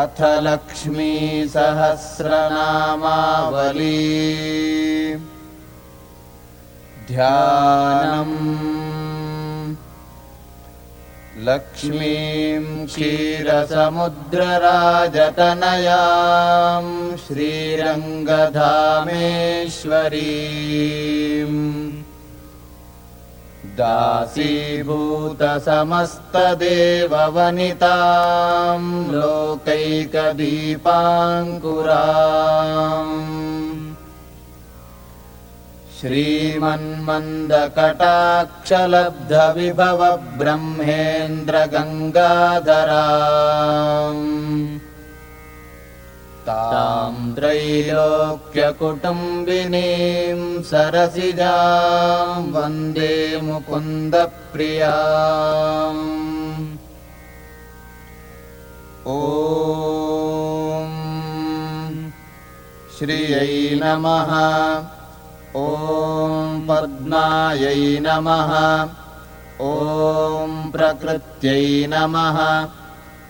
अथ लक्ष्मी सहस्रनामावली ध्यानम् लक्ष्मीं क्षीरसमुद्रराजतनयां श्रीरङ्गधामेश्वरीम् दासीभूतसमस्तदेववनितां लोकैकदीपाङ्कुरा श्रीमन्मन्दकटाक्षलब्धविभवब्रह्मेन्द्रगङ्गाधरा तां त्रैलोक्यकुटुम्बिनीं सरसिजां वन्दे मुकुन्दप्रिया ओ श्रियै नमः। ॐ पद्मायै नमः। ॐ प्रकृत्यै नमः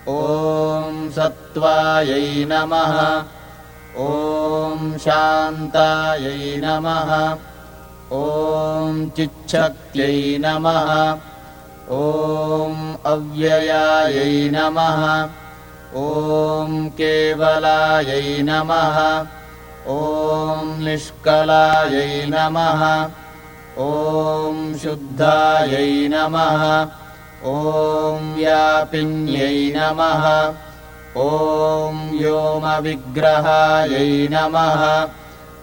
ॐ सत्त्वायै नमः। ॐ शान्तायै नमः। ॐ चिच्छक्त्यै नमः। ॐ अव्ययायै नमः। ॐ केवलायै नमः। ॐ निष्कलायै नमः। ॐ शुद्धायै नमः ॐ व्यापिन्यै नमः। ॐ व्योमविग्रहायै नमः।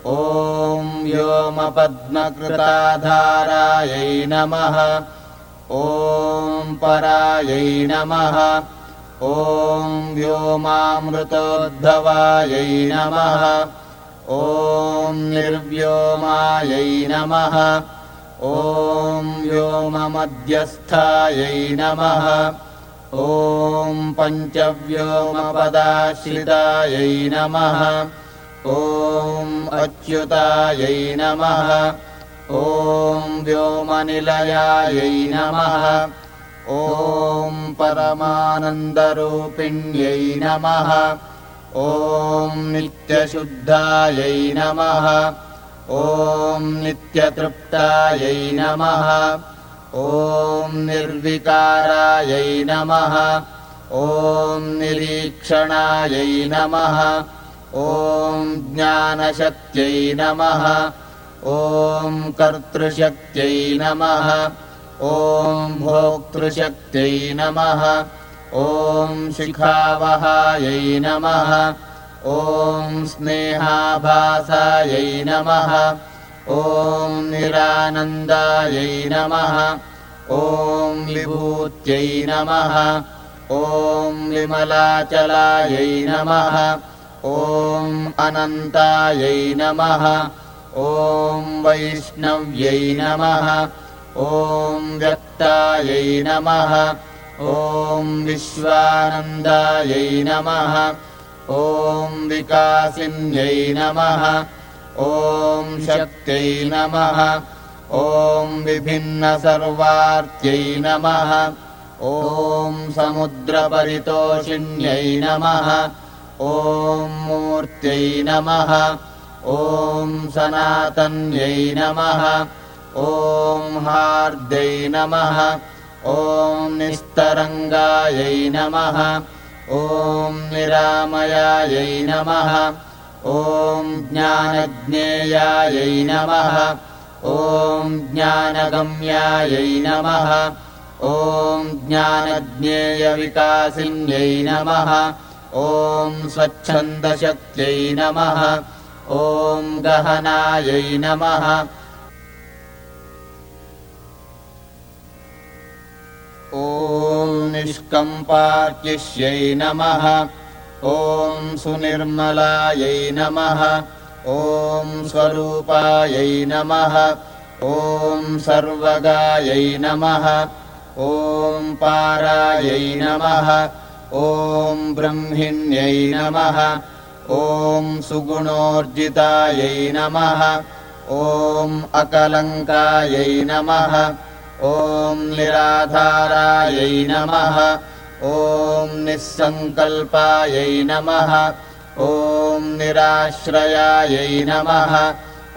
ॐ व्योमपद्मकृताधारायै नमः। ॐ परायै नमः। ॐ व्योमामृतोद्भवायै नमः। ॐ निर्व्योमायै नमः ॐ व्योममध्यस्थायै नमः। ॐ पञ्चव्योमपदाश्रितायै नमः। ॐ अच्युतायै नमः। ॐ व्योमनिलयायै नमः। ॐ परमानन्दरूपिण्यै नमः। ॐ नित्यशुद्धायै नमः ॐ नित्यतृप्तायै नमः। ॐ निर्विकारायै नमः। ॐ निरीक्षणायै नमः। ॐ ज्ञानशक्त्यै नमः। ॐ कर्तृशक्त्यै नमः। ॐ भोक्तृशक्त्यै नमः। ॐ शिखावहायै नमः ॐ स्नेहाभासायै नमः। ॐ निरानन्दायै नमः। ॐ विभूत्यै नमः। ॐ विमलाचलायै नमः। ॐ अनन्तायै नमः। ॐ वैष्णव्यै नमः। ॐ व्यक्तायै नमः। ॐ विश्वानन्दायै नमः ॐ विकासिन्यै नमः। ॐ शक्त्यै नमः। ॐ विभिन्नसर्वार्त्यै नमः। ॐ समुद्रपरितोषिण्यै नमः। ॐ मूर्त्यै नमः। ॐ सनातन्यै नमः। ॐ हार्दै नमः। ॐ निस्तरङ्गायै नमः ॐ निरामयायै नमः। ॐ ज्ञानज्ञेयायै नमः। ॐ ज्ञानगम्यायै नमः। ॐ ज्ञानज्ञेयविकासिन्यै नमः। ॐ स्वच्छन्दशक्त्यै नमः। ॐ गहनायै नमः ॐ निष्कम्पार्चिष्यै नमः। ॐ सुनिर्मलायै नमः। ॐ स्वरूपायै नमः। ॐ सर्वगायै नमः। ॐ पारायै नमः। ॐ ब्रह्मिण्यै नमः। ॐ सुगुणोर्जितायै नमः। ॐ अकलङ्कायै नमः ॐ निराधारायै नमः। ॐ निःसङ्कल्पायै नमः। ॐ निराश्रयायै नमः।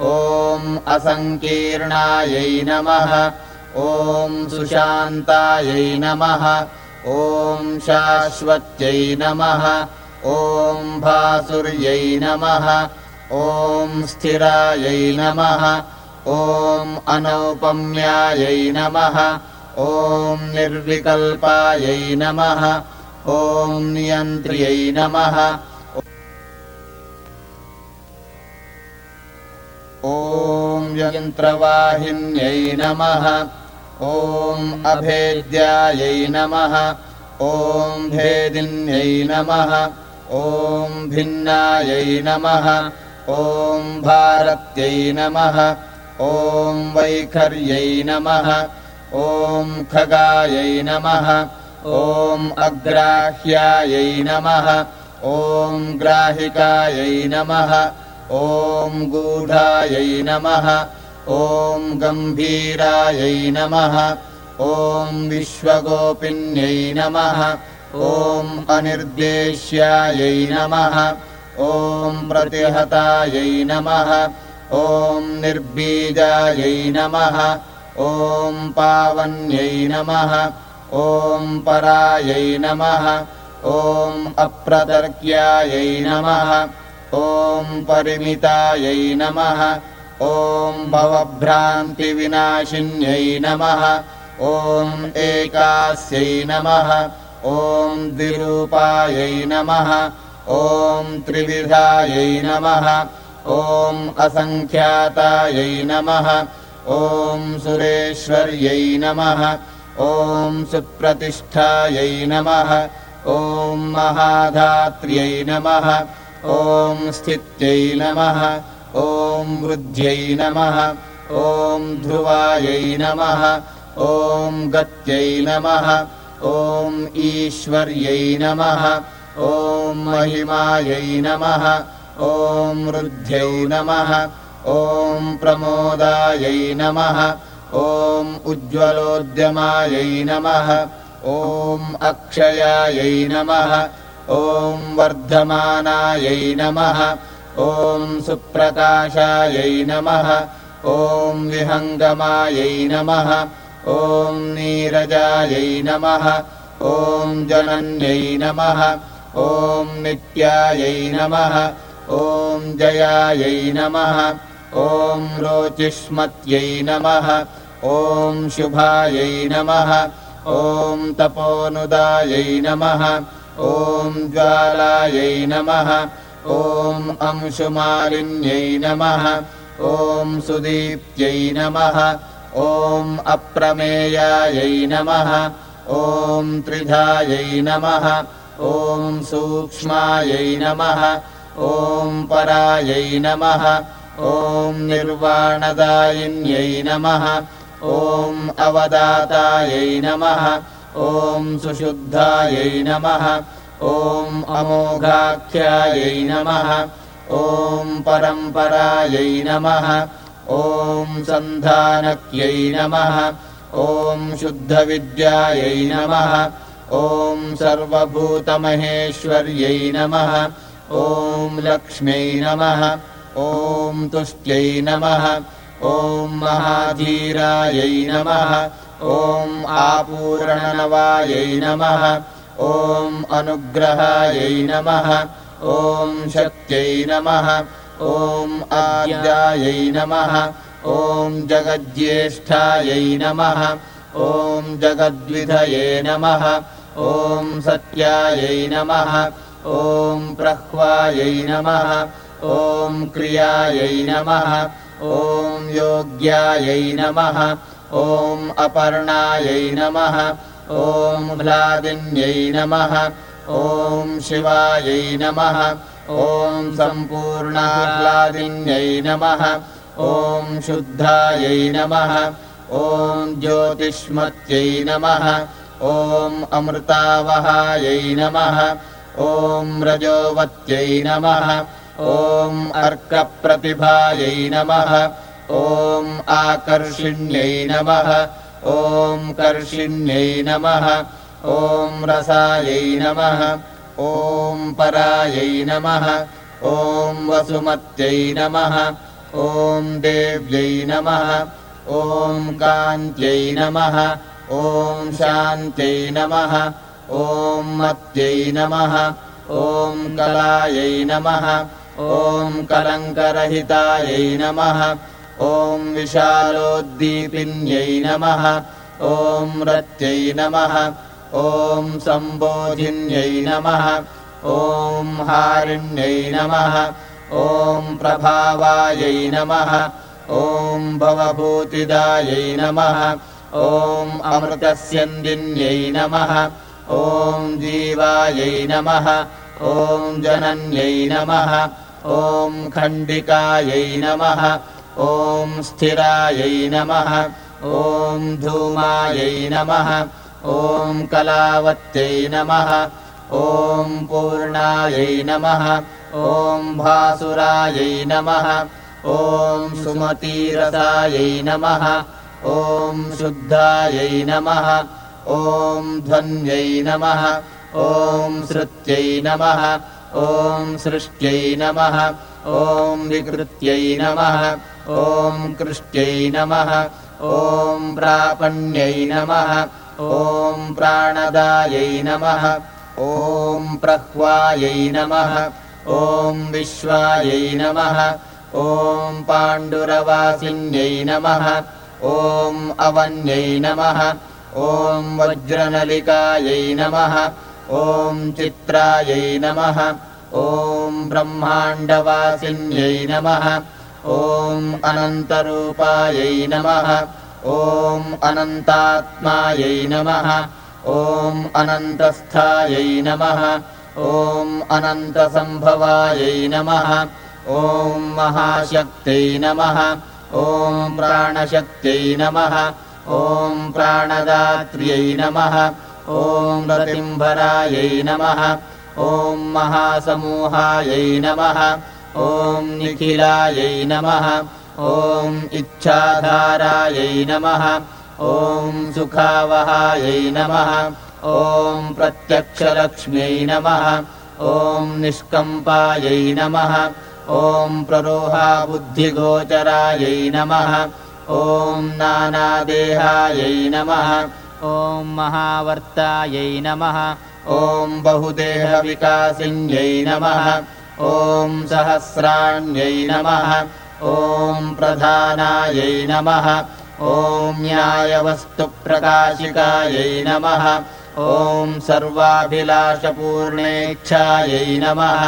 ॐ असङ्कीर्णायै नमः। ॐ सुशान्तायै नमः। ॐ शाश्वत्यै नमः। ॐ भासुर्यै नमः। ॐ स्थिरायै नमः ॐ अनौपम्यायै नमः। ॐ निर्विकल्पायै नमः। ॐ नियन्त्र्यै नमः। ॐ यन्त्रवाहिन्यै नमः। ॐ अभेद्यायै नमः। ॐ भेदिन्यै नमः। ॐ भिन्नायै नमः। ॐ भारत्यै नमः ॐ वैखर्यै नमः। ॐ खगायै नमः। ॐ अग्राह्यायै नमः। ॐ ग्राहिकायै नमः। ॐ गूढायै नमः। ॐ गम्भीरायै नमः। ॐ विश्वगोपिन्यै नमः। ॐ अनिर्देश्यायै नमः। ॐ प्रतिहतायै नमः ॐ निर्बीजायै नमः ॐ पावन्यै नमः ॐ परायै नमः ॐ अप्रतर्क्यायै नमः ॐ परिमितायै नमः ॐ भवभ्रान्तिविनाशिन्यै नमः ॐ एकास्यै नमः ॐ द्विरूपायै नमः ॐ त्रिविधायै नमः ॐ असङ्ख्यातायै नमः। ॐ सुरेश्वर्यै नमः। ॐ सुप्रतिष्ठायै नमः। ॐ महाधात्र्यै नमः। ॐ स्थित्यै नमः। ॐ वृद्ध्यै नमः। ॐ ध्रुवायै नमः। ॐ गत्यै नमः। ॐ ईश्वर्यै नमः। ॐ महिमायै नमः ॐ वृद्ध्यै नमः। ॐ प्रमोदायै नमः। ॐ उज्ज्वलोद्यमायै नमः। ॐ अक्षयायै नमः। ॐ वर्धमानायै नमः। ॐ सुप्रकाशायै नमः। ॐ विहङ्गमायै नमः। ॐ नीरजायै नमः। ॐ जनन्यै नमः। ॐ नित्यायै नमः ॐ जयायै नमः। ॐ रोचिष्मत्यै नमः। ॐ शुभायै नमः। ॐ तपोनुदायै नमः। ॐ ज्वालायै नमः। ॐ अंशुमालिन्यै नमः। ॐ सुदीप्त्यै नमः। ॐ अप्रमेयायै नमः। ॐ त्रिधायै नमः। ॐ सूक्ष्मायै नमः ॐ परायै नमः। ॐ निर्वाणदायिन्यै नमः। ॐ अवदातायै नमः। ॐ सुशुद्धायै नमः। ॐ अमोघाख्यायै नमः। ॐ परम्परायै नमः। ॐ सन्धानक्यै नमः। ॐ शुद्धविद्यायै नमः। ॐ सर्वभूतमहेश्वर्यै नमः ॐ लक्ष्म्यै नमः ॐ तुष्ट्यै नमः ॐ महाधीरायै नमः ॐ आपूरणनवायै नमः ॐ अनुग्रहायै नमः ॐ शक्त्यै नमः ॐ आद्यायै नमः ॐ जगज्येष्ठायै नमः ॐ जगद्विधये नमः ॐ सत्यायै नमः ॐ प्रह्वायै नमः ॐ क्रियायै नमः ॐ योग्यायै नमः ॐ अपर्णायै नमः ॐ भ्लादिन्यै नमः ॐ शिवायै नमः ॐ सम्पूर्णाह्लादिन्यै नमः ॐ शुद्धायै नमः ॐ ज्योतिष्मत्यै नमः ॐ अमृतावहायै नमः ॐ रजोवत्यै नमः। ॐ अर्कप्रतिभायै नमः। ॐ आकर्षिण्यै नमः। ॐ कर्षिण्यै नमः। ॐ रसायै नमः। ॐ परायै नमः। ॐ वसुमत्यै नमः। ॐ देव्यै नमः। ॐ कान्त्यै नमः। ॐ शान्त्यै नमः ॐ मत्यै नमः ॐ कलायै नमः ॐ कलङ्करहितायै नमः ॐ विशालोद्दीपिन्यै नमः ॐ रत्यै नमः ॐ सम्बोधिन्यै नमः ॐ हारिण्यै नमः ॐ प्रभावायै नमः ॐ भवभूतिदायै नमः ॐ अमृतस्यन्दिन्यै नमः ॐ जीवायै नमः ॐ जनन्यै नमः ॐ खण्डिकायै नमः ॐ स्थिरायै नमः ॐ धूमायै नमः ॐ कलावत्यै नमः ॐ पूर्णायै नमः ॐ भासुरायै नमः ॐ सुमतीरसायै नमः ॐ शुद्धायै नमः ॐ ध्वन्यै नमः ॐ श्रुत्यै नमः ॐ सृष्ट्यै नमः ॐ विकृत्यै नमः ॐ कृष्ट्यै नमः ॐ प्रापण्यै नमः ॐ प्राणदायै नमः ॐ प्रह्वायै नमः ॐ विश्वायै नमः ॐ पाण्डुरवासिन्यै नमः ॐ अवन्यै नमः ॐ वज्रनलिकायै नमः ॐ चित्रायै नमः ॐ ब्रह्माण्डवासिन्यै नमः ॐ अनन्तरूपायै नमः ॐ अनन्तात्मायै नमः ॐ अनन्तस्थायै नमः ॐ अनन्तसम्भवायै नमः ॐ महाशक्त्यै नमः ॐ प्राणशक्त्यै नमः ॐ प्राणदात्र्यै नमः। ॐ रतिम्भरायै नमः। ॐ महासमूहायै नमः। ॐ निखिलायै नमः। ॐ इच्छाधारायै नमः। ॐ सुखावहायै नमः। ॐ प्रत्यक्षलक्ष्म्यै नमः। ॐ निष्कम्पायै नमः। ॐ प्ररोहाबुद्धिगोचरायै नमः ॐ नानादेहायै नमः। ॐ महावर्तायै नमः। ॐ बहुदेहविकासिन्यै नमः। ॐ सहस्राण्यै नमः। ॐ प्रधानायै नमः। ॐ न्यायवस्तुप्रकाशिकायै नमः। ॐ सर्वाभिलाषपूर्णेच्छायै नमः।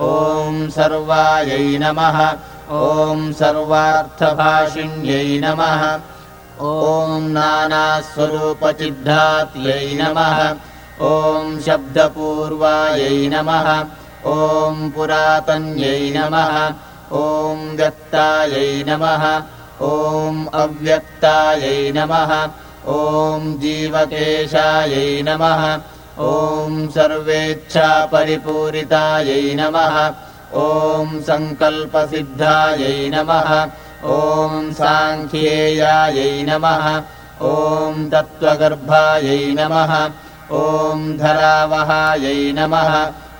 ॐ सर्वायै नमः ॐ सर्वार्थभाषिण्यै नमः। ॐ नानास्वरूपचिद्धात्यै नमः। ॐ शब्दपूर्वायै नमः। ॐ पुरातन्यै नमः। ॐ व्यक्तायै नमः। ॐ अव्यक्तायै नमः। ॐ जीवकेशायै नमः। ॐ सर्वेच्छापरिपूरितायै नमः ॐ सङ्कल्पसिद्धायै नमः। ॐ साङ्ख्येयायै नमः। ॐ तत्त्वगर्भायै नमः। ॐ धरावहायै नमः।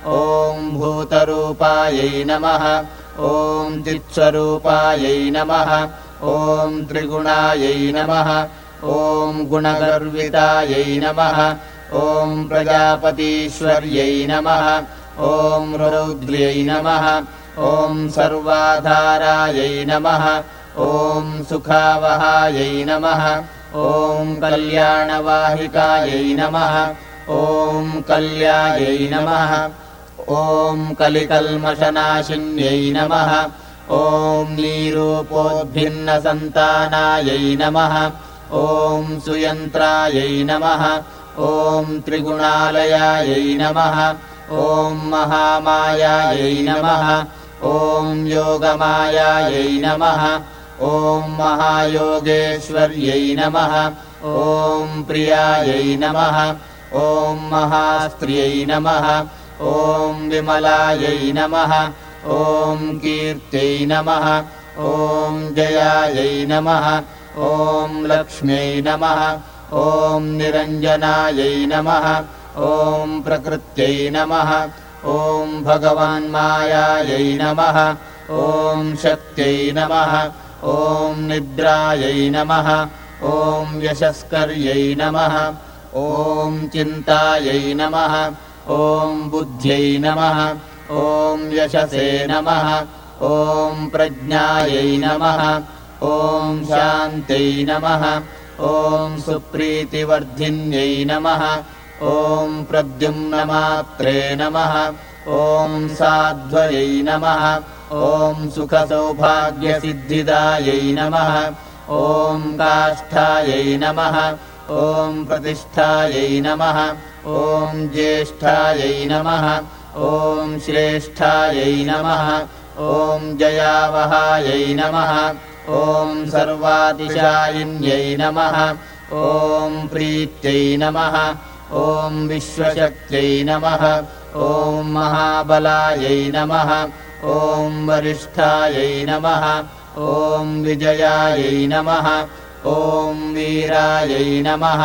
ॐ भूतरूपायै नमः। ॐ चित्स्वरूपायै नमः। ॐ त्रिगुणायै नमः। ॐ गुणगर्वितायै नमः। ॐ प्रजापतीश्वर्यै नमः ॐ रौद्र्यै नमः। ॐ सर्वाधारायै नमः। ॐ सुखावहायै नमः। ॐ कल्याणवाहिकायै नमः। ॐ कल्यायै नमः। ॐ कलिकल्मषनाशिन्यै नमः। ॐ नीरूपोद्भिन्नसन्तानायै नमः। ॐ सुयन्त्रायै नमः। ॐ त्रिगुणालयायै नमः ॐ महामायायै नमः। ॐ योगमायायै नमः। ॐ महायोगेश्वर्यै नमः। ॐ प्रियायै नमः। ॐ महास्त्र्यै नमः। ॐ विमलायै नमः। ॐ कीर्त्यै नमः। ॐ जयायै नमः। ॐ लक्ष्म्यै नमः। ॐ निरञ्जनायै नमः ॐ प्रकृत्यै नमः ॐ भगवान्मायायै नमः ॐ शक्त्यै नमः ॐ निद्रायै नमः ॐ यशस्कर्यै नमः ॐ चिन्तायै नमः ॐ बुद्ध्यै नमः ॐ यशसे नमः ॐ प्रज्ञायै नमः ॐ शान्त्यै नमः ॐ सुप्रीतिवर्धिन्यै नमः ॐ प्रद्युम्नमात्रे नमः। ॐ साध्वयै नमः। ॐ सुखसौभाग्यसिद्धिदायै नमः। ॐ काष्ठायै नमः। ॐ प्रतिष्ठायै नमः। ॐ ज्येष्ठायै नमः। ॐ श्रेष्ठायै नमः। ॐ जयावहायै नमः। ॐ सर्वातिशायिन्यै नमः। ॐ प्रीत्यै नमः ॐ विश्वशक्त्यै नमः ॐ महाबलायै नमः ॐ वरिष्ठायै नमः ॐ विजयायै नमः ॐ वीरायै नमः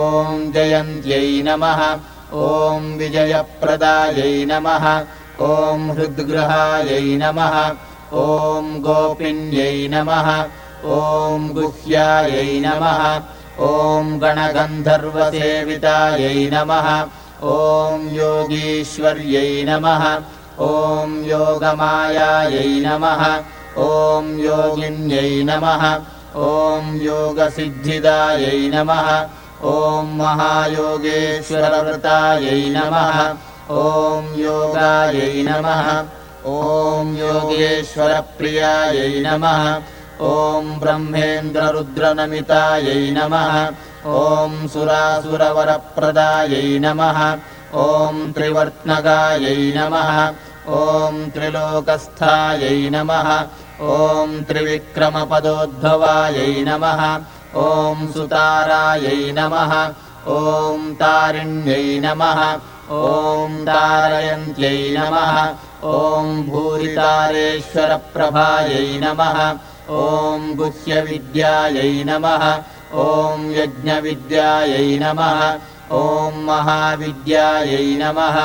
ॐ जयन्त्यै नमः ॐ विजयप्रदायै नमः ॐ हृद्गृहायै नमः ॐ गोपिन्यै नमः ॐ गुह्यायै नमः ॐ गणगन्धर्वसेवितायै नमः। ॐ योगीश्वर्यै नमः। ॐ योगमायायै नमः। ॐ योगिन्यै नमः। ॐ योगसिद्धिदायै नमः। ॐ महायोगेश्वरव्रतायै नमः। ॐ योगायै नमः। ॐ योगेश्वरप्रियायै नमः ॐ ब्रह्मेन्द्ररुद्रनमितायै नमः। ॐ सुरासुरवरप्रदायै नमः। ॐ त्रिवर्त्नगायै नमः। ॐ त्रिलोकस्थायै नमः। ॐ त्रिविक्रमपदोद्भवायै नमः। ॐ सुतारायै नमः। ॐ तारिण्यै नमः। ॐ तारयन्त्यै नमः। ॐ भूरितारेश्वरप्रभायै नमः ॐ गुह्यविद्यायै नमः। ॐ यज्ञविद्यायै नमः। ॐ महाविद्यायै नमः।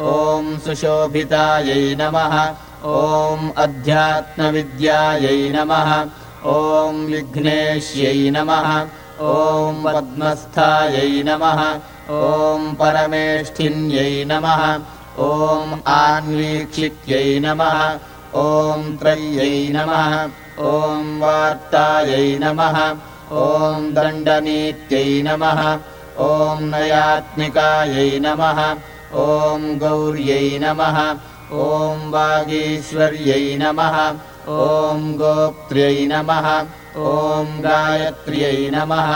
ॐ सुशोभितायै नमः। ॐ अध्यात्मविद्यायै नमः। ॐ विघ्नेश्यै नमः। ॐ पद्मस्थायै नमः। ॐ परमेष्ठिन्यै नमः। ॐ आन्वीक्षित्यै नमः। ॐ त्रय्यै नमः ॐ वार्तायै नमः ॐ दण्डनीत्यै नमः ॐ नयात्मिकायै नमः ॐ गौर्यै नमः ॐ वागीश्वर्यै नमः ॐ गोप्त्र्यै नमः ॐ गायत्र्यै नमः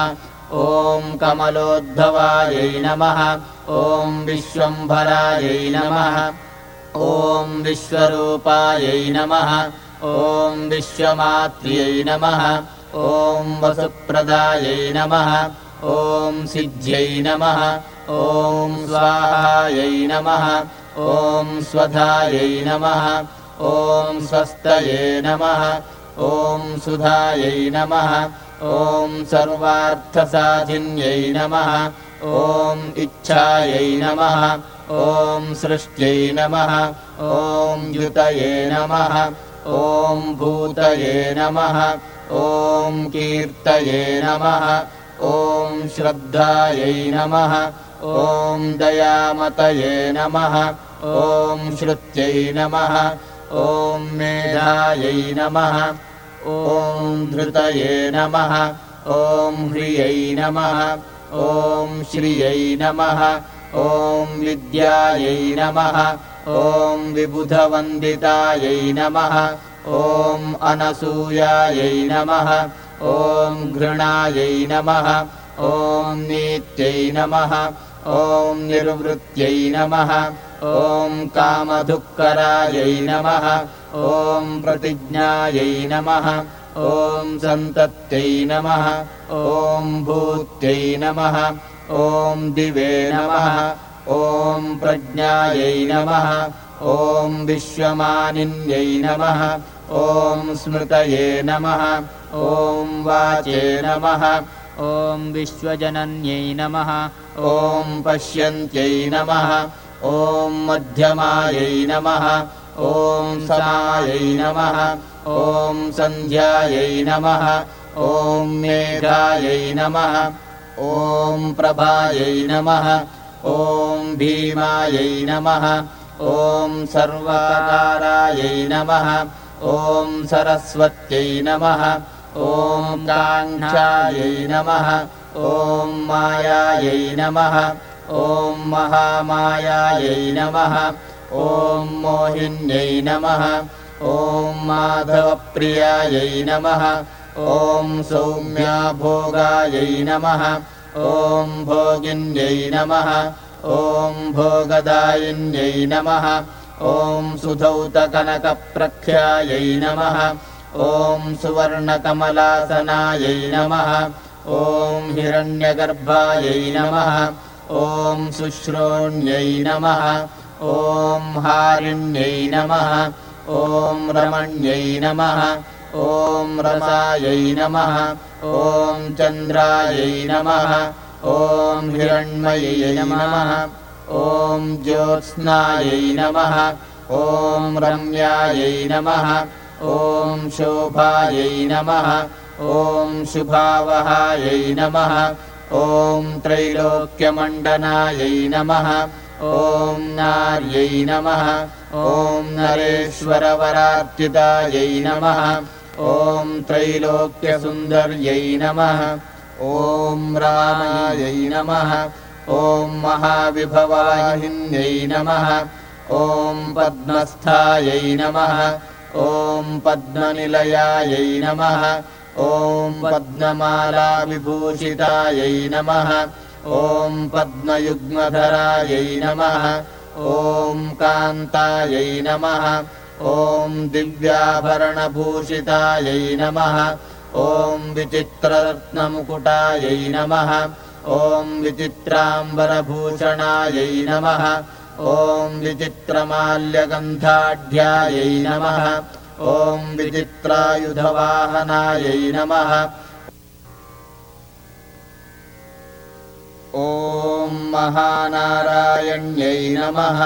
ॐ कमलोद्भवायै नमः ॐ विश्वम्भरायै नमः ॐ विश्वरूपायै नमः ॐ विश्वमात्र्यै नमः ॐ वसुप्रदायै नमः ॐ सिद्ध्यै नमः ॐ स्वाहायै नमः ॐ स्वधायै नमः ॐ स्वस्तये नमः ॐ सुधायै नमः ॐ सर्वार्थसाधिन्यै नमः ॐ इच्छायै नमः ॐ सृष्ट्यै नमः ॐ युतये नमः ॐ भूतये नमः ॐ कीर्तये नमः ॐ श्रद्धायै नमः ॐ दयामतये नमः ॐ श्रुत्यै नमः ॐ मेधायै नमः ॐ धृतये नमः ॐ ह्रियै नमः ॐ श्रियै नमः ॐ विद्यायै नमः ॐ विबुधवन्दितायै नमः। ॐ अनसूयायै नमः। ॐ घृणायै नमः। ॐ नीत्यै नमः। ॐ निर्वृत्यै नमः। ॐ कामधुःकरायै नमः। ॐ प्रतिज्ञायै नमः। ॐ सन्तत्यै नमः। ॐ भूत्यै नमः। ॐ दिवे नमः ॐ प्रज्ञायै नमः ॐ विश्वमानिन्यै नमः ॐ स्मृतये नमः ॐ वाचे नमः ॐ विश्वजनन्यै नमः ॐ पश्यन्त्यै नमः ॐ मध्यमायै नमः ॐ समायै नमः ॐ सन्ध्यायै नमः ॐ मेघायै नमः ॐ प्रभायै नमः ॐ भीमायै नमः। ॐ सर्वाकारायै नमः। ॐ सरस्वत्यै नमः। ॐ काङ्क्षायै नमः। ॐ मायायै नमः। ॐ महामायायै नमः। ॐ मोहिन्यै नमः। ॐ माधवप्रियायै नमः। ॐ सौम्याभोगायै नमः ॐ भोगिन्यै नमः। ॐ भोगदायिन्यै नमः। ॐ सुधौतकनकप्रख्यायै नमः। ॐ सुवर्णकमलासनायै नमः। ॐ हिरण्यगर्भायै नमः। ॐ शुश्रोण्यै नमः। ॐ हारिण्यै नमः। ॐ रमण्यै नमः। ॐ रसायै नमः ॐ चन्द्रायै नमः। ॐ हिरण्मयै नमः। ॐ ज्योत्स्नायै नमः। ॐ रम्यायै नमः। ॐ शोभायै नमः। ॐ शुभावहायै नमः। ॐ त्रैलोक्यमण्डनायै नमः। ॐ नार्यै नमः। ॐ नरेश्वरवरार्चितायै नमः ॐ त्रैलोक्यसुन्दर्यै नमः। ॐ रामायै नमः। ॐ महाविभवाहिन्यै नमः। ॐ पद्मस्थायै नमः। ॐ पद्मनिलयायै नमः। ॐ पद्ममालाविभूषितायै नमः। ॐ पद्मयुग्मधरायै नमः। ॐ कान्तायै नमः ॐ दिव्याभरणभूषितायै नमः। ॐ विचित्ररत्नमुकुटायै नमः। ॐ विचित्राम्बरभूषणायै नमः। ॐ विचित्रमाल्यगन्धाढ्यायै नमः। ॐ विचित्रायुधवाहनायै नमः। ॐ महानारायण्यै नमः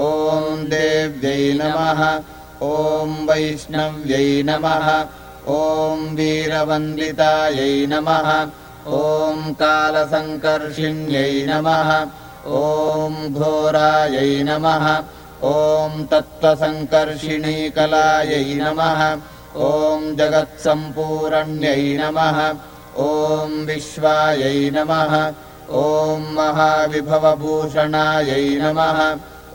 ॐ देव्यै नमः। ॐ वैष्णव्यै नमः। ॐ वीरवन्दितायै नमः। ॐ कालसङ्कर्षिण्यै नमः। ॐ घोरायै नमः। ॐ तत्त्वसङ्कर्षिणीकलायै नमः। ॐ जगत्सम्पूरण्यै नमः। ॐ विश्वायै नमः। ॐ महाविभवभूषणायै नमः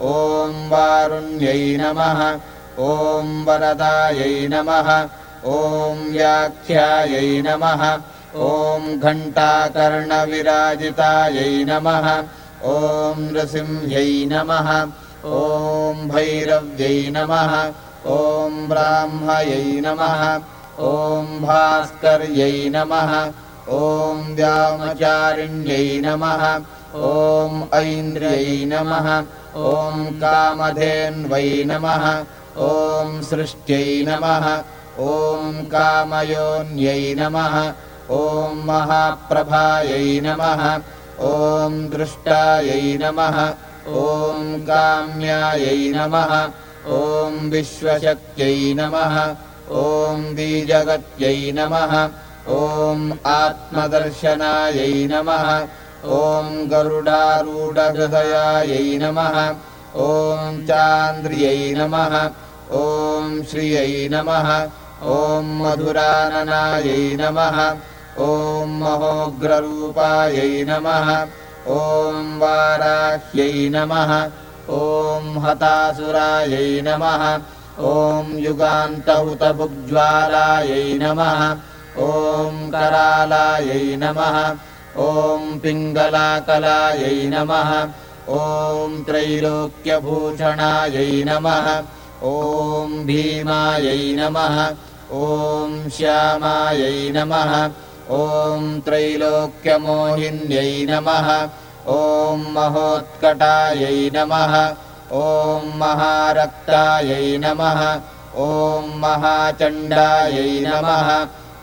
ॐ वारुण्यै नमः। ॐ वरदायै नमः। ॐ व्याख्यायै नमः। ॐ घण्टाकर्णविराजितायै नमः। ॐ नृसिंह्यै नमः। ॐ भैरव्यै नमः। ॐ ब्राह्मयै नमः। ॐ भास्कर्यै नमः। ॐ व्यामचारिण्यै नमः ॐ ऐन्द्र्यै नमः। ॐ कामधेन्वै नमः। ॐ सृष्ट्यै नमः। ॐ कामयोन्यै नमः। ॐ महाप्रभायै नमः। ॐ दृष्टायै नमः। ॐ काम्यायै नमः। ॐ विश्वशक्त्यै नमः। ॐ बीजगत्यै नमः। ॐ आत्मदर्शनायै नमः ॐ गरुडारूढहृदयायै नमः। ॐ चान्द्र्यै नमः। ॐ श्रियै नमः। ॐ मधुराननायै नमः। ॐ महोग्ररूपायै नमः। ॐ वाराह्यै नमः। ॐ हतासुरायै नमः। ॐ युगान्तहुतभुग्ज्वालायै नमः। ॐ करालायै नमः ॐ पिङ्गलाकलायै नमः। ॐ त्रैलोक्यभूषणायै नमः। ॐ भीमायै नमः। ॐ श्यामायै नमः। ॐ त्रैलोक्यमोहिन्यै नमः। ॐ महोत्कटायै नमः। ॐ महारक्तायै नमः। ॐ महाचण्डायै नमः।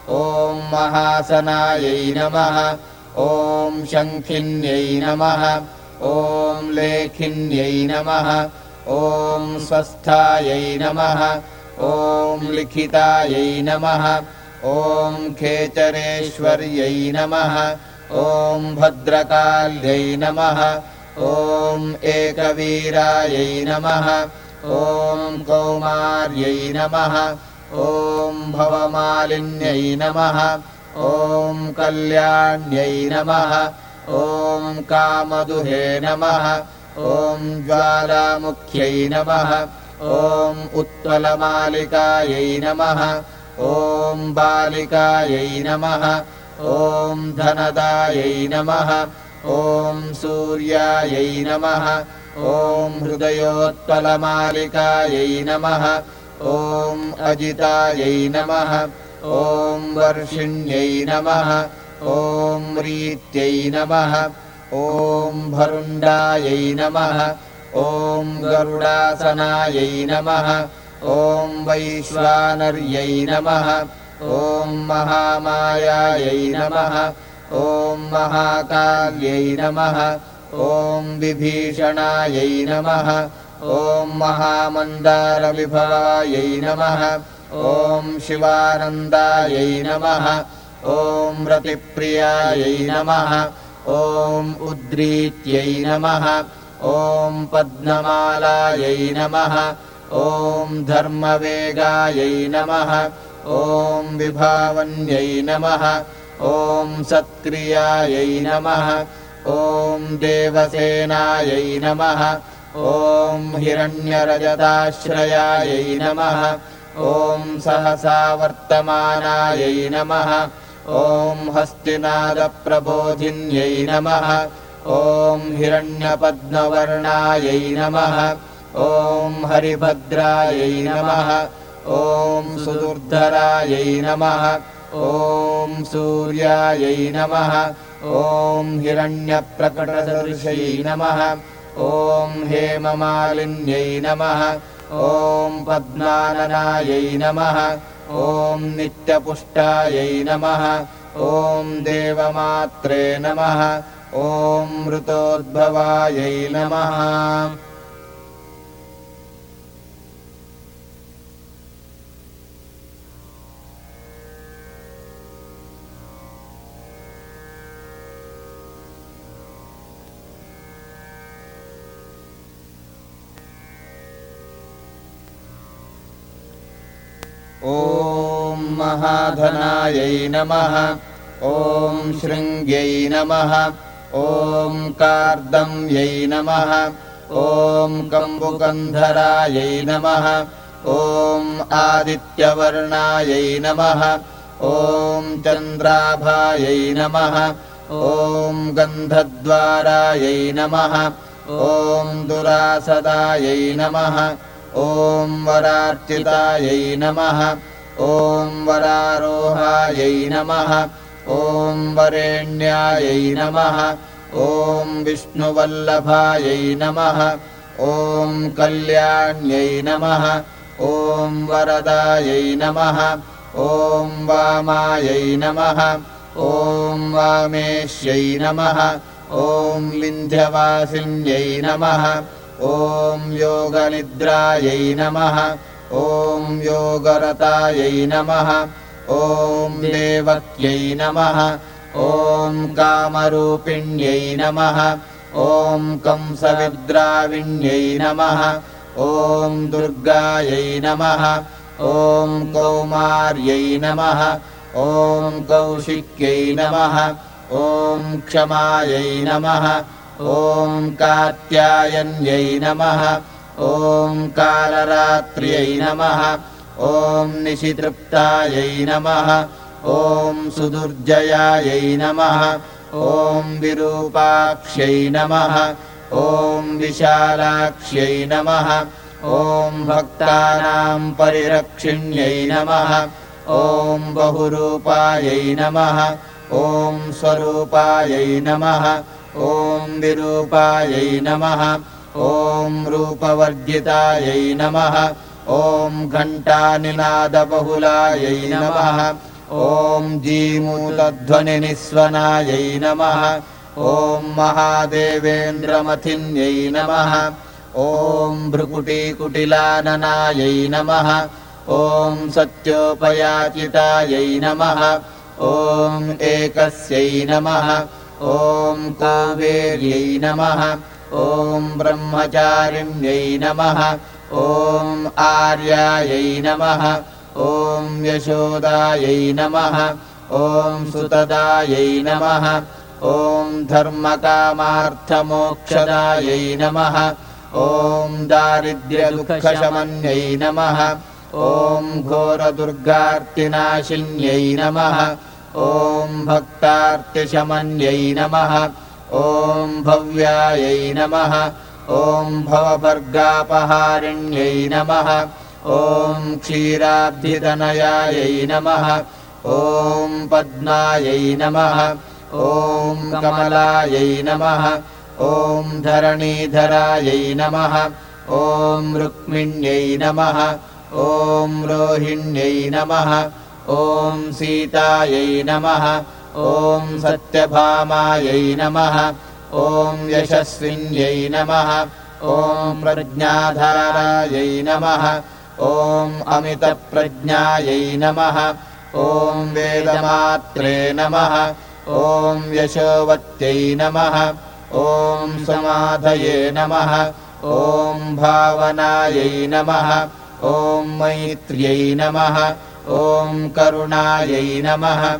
ॐ महासनायै नमः ॐ शङ्खिन्यै नमः। ॐ लेखिन्यै नमः। ॐ स्वस्थायै नमः। ॐ लिखितायै नमः। ॐ खेचरेश्वर्यै नमः। ॐ भद्रकाल्यै नमः। ॐ एकवीरायै नमः। ॐ कौमार्यै नमः। ॐ भवमालिन्यै नमः ॐ कल्याण्यै नमः। ॐ कामदुहे नमः। ॐ ज्वालामुख्यै नमः। ॐ उत्पलमालिकायै नमः। ॐ बालिकायै नमः। ॐ धनदायै नमः। ॐ सूर्यायै नमः। ॐ हृदयोत्पलमालिकायै नमः। ॐ अजितायै नमः ॐ वर्षिण्यै नमः। ॐ रीत्यै नमः। ॐ भरुण्डायै नमः। ॐ गरुडासनायै नमः। ॐ वैश्वानर्यै नमः। ॐ महामायायै नमः। ॐ महाकाल्यै नमः। ॐ विभीषणायै नमः। ॐ महामन्दारविभवायै नमः ॐ शिवानन्दायै नमः। ॐ रतिप्रियायै नमः। ॐ उद्रीत्यै नमः। ॐ पद्ममालायै नमः। ॐ धर्मवेगायै नमः। ॐ विभावन्यै नमः। ॐ सत्क्रियायै नमः। ॐ देवसेनायै नमः। ॐ हिरण्यरजताश्रयायै नमः ॐ सहसावर्तमानायै नमः। ॐ हस्तिनादप्रबोधिन्यै नमः। ॐ हिरण्यपद्मवर्णायै नमः। ॐ हरिभद्रायै नमः। ॐ सुदुर्धरायै नमः। ॐ सूर्यायै नमः। ॐ हिरण्यप्रकटदर्शै नमः। ॐ हेममालिन्यै नमः ॐ पद्माननायै नमः ॐ नित्यपुष्टायै नमः ॐ देवमात्रे नमः ॐ मृतोद्भवायै नमः ॐ महाधनायै नमः ॐ शृङ्ग्यै नमः ॐ कार्दम्यै नमः ॐ कम्बुकन्धरायै नमः ॐ आदित्यवर्णायै नमः ॐ चन्द्राभायै नमः ॐ गन्धद्वारायै नमः ॐ दुरासदायै नमः ॐ वरार्चितायै नमः। ॐ वरारोहायै नमः। ॐ वरेण्यायै नमः। ॐ विष्णुवल्लभायै नमः। ॐ कल्याण्यै नमः। ॐ वरदायै नमः। ॐ वामायै नमः। ॐ वामेश्यै नमः। ॐ विन्ध्यवासिन्यै नमः ॐ योगनिद्रायै नमः। ॐ योगरतायै नमः। ॐ देवक्यै नमः। ॐ कामरूपिण्यै नमः। ॐ कंसविद्राविण्यै नमः। ॐ दुर्गायै नमः। ॐ कौमार्यै नमः। ॐ कौशिक्यै नमः। ॐ क्षमायै नमः ॐ कात्यायन्यै नमः। ॐ कालरात्र्यै नमः। ॐ निशितृप्तायै नमः। ॐ सुदुर्जयायै नमः। ॐ विरूपाक्ष्यै नमः। ॐ विशालाक्ष्यै नमः। ॐ भक्तानाम् परिरक्षिण्यै नमः। ॐ बहुरूपायै नमः। ॐ स्वरूपायै नमः ॐ विरूपायै नमः। ॐ रूपवर्जितायै नमः। ॐ घण्टानिनादबहुलायै नमः। ॐ जीमूतध्वनिनिस्वनायै नमः। ॐ महादेवेन्द्रमथिन्यै नमः। ॐ भ्रुकुटीकुटिलाननायै नमः। ॐ सत्योपयाचितायै नमः। ॐ एकस्यै नमः ॐ कावेर्यै नमः। ॐ ब्रह्मचारिण्यै नमः। ॐ आर्यायै नमः। ॐ यशोदायै नमः। ॐ सुतदायै नमः। ॐ धर्मकामार्थमोक्षदायै नमः। ॐ दारिद्र्यदुःखशमन्यै नमः। ॐ घोरदुर्गार्तिनाशिन्यै नमः ॐ भक्तार्तिशमन्यै नमः। ॐ भव्यायै नमः। ॐ भवभर्गापहारिण्यै नमः। ॐ क्षीराब्धितनयायै नमः। ॐ पद्मायै नमः। ॐ कमलायै नमः। ॐ धरणीधरायै नमः। ॐ रुक्मिण्यै नमः। ॐ रोहिण्यै नमः ॐ सीतायै नमः ॐ सत्यभामायै नमः ॐ यशस्विन्यै नमः ॐ प्रज्ञाधारायै नमः ॐ अमितप्रज्ञायै नमः ॐ वेदमात्रे नमः ॐ यशोवत्यै नमः ॐ समाधये नमः ॐ भावनायै नमः ॐ मैत्र्यै नमः ॐ करुणायै नमः।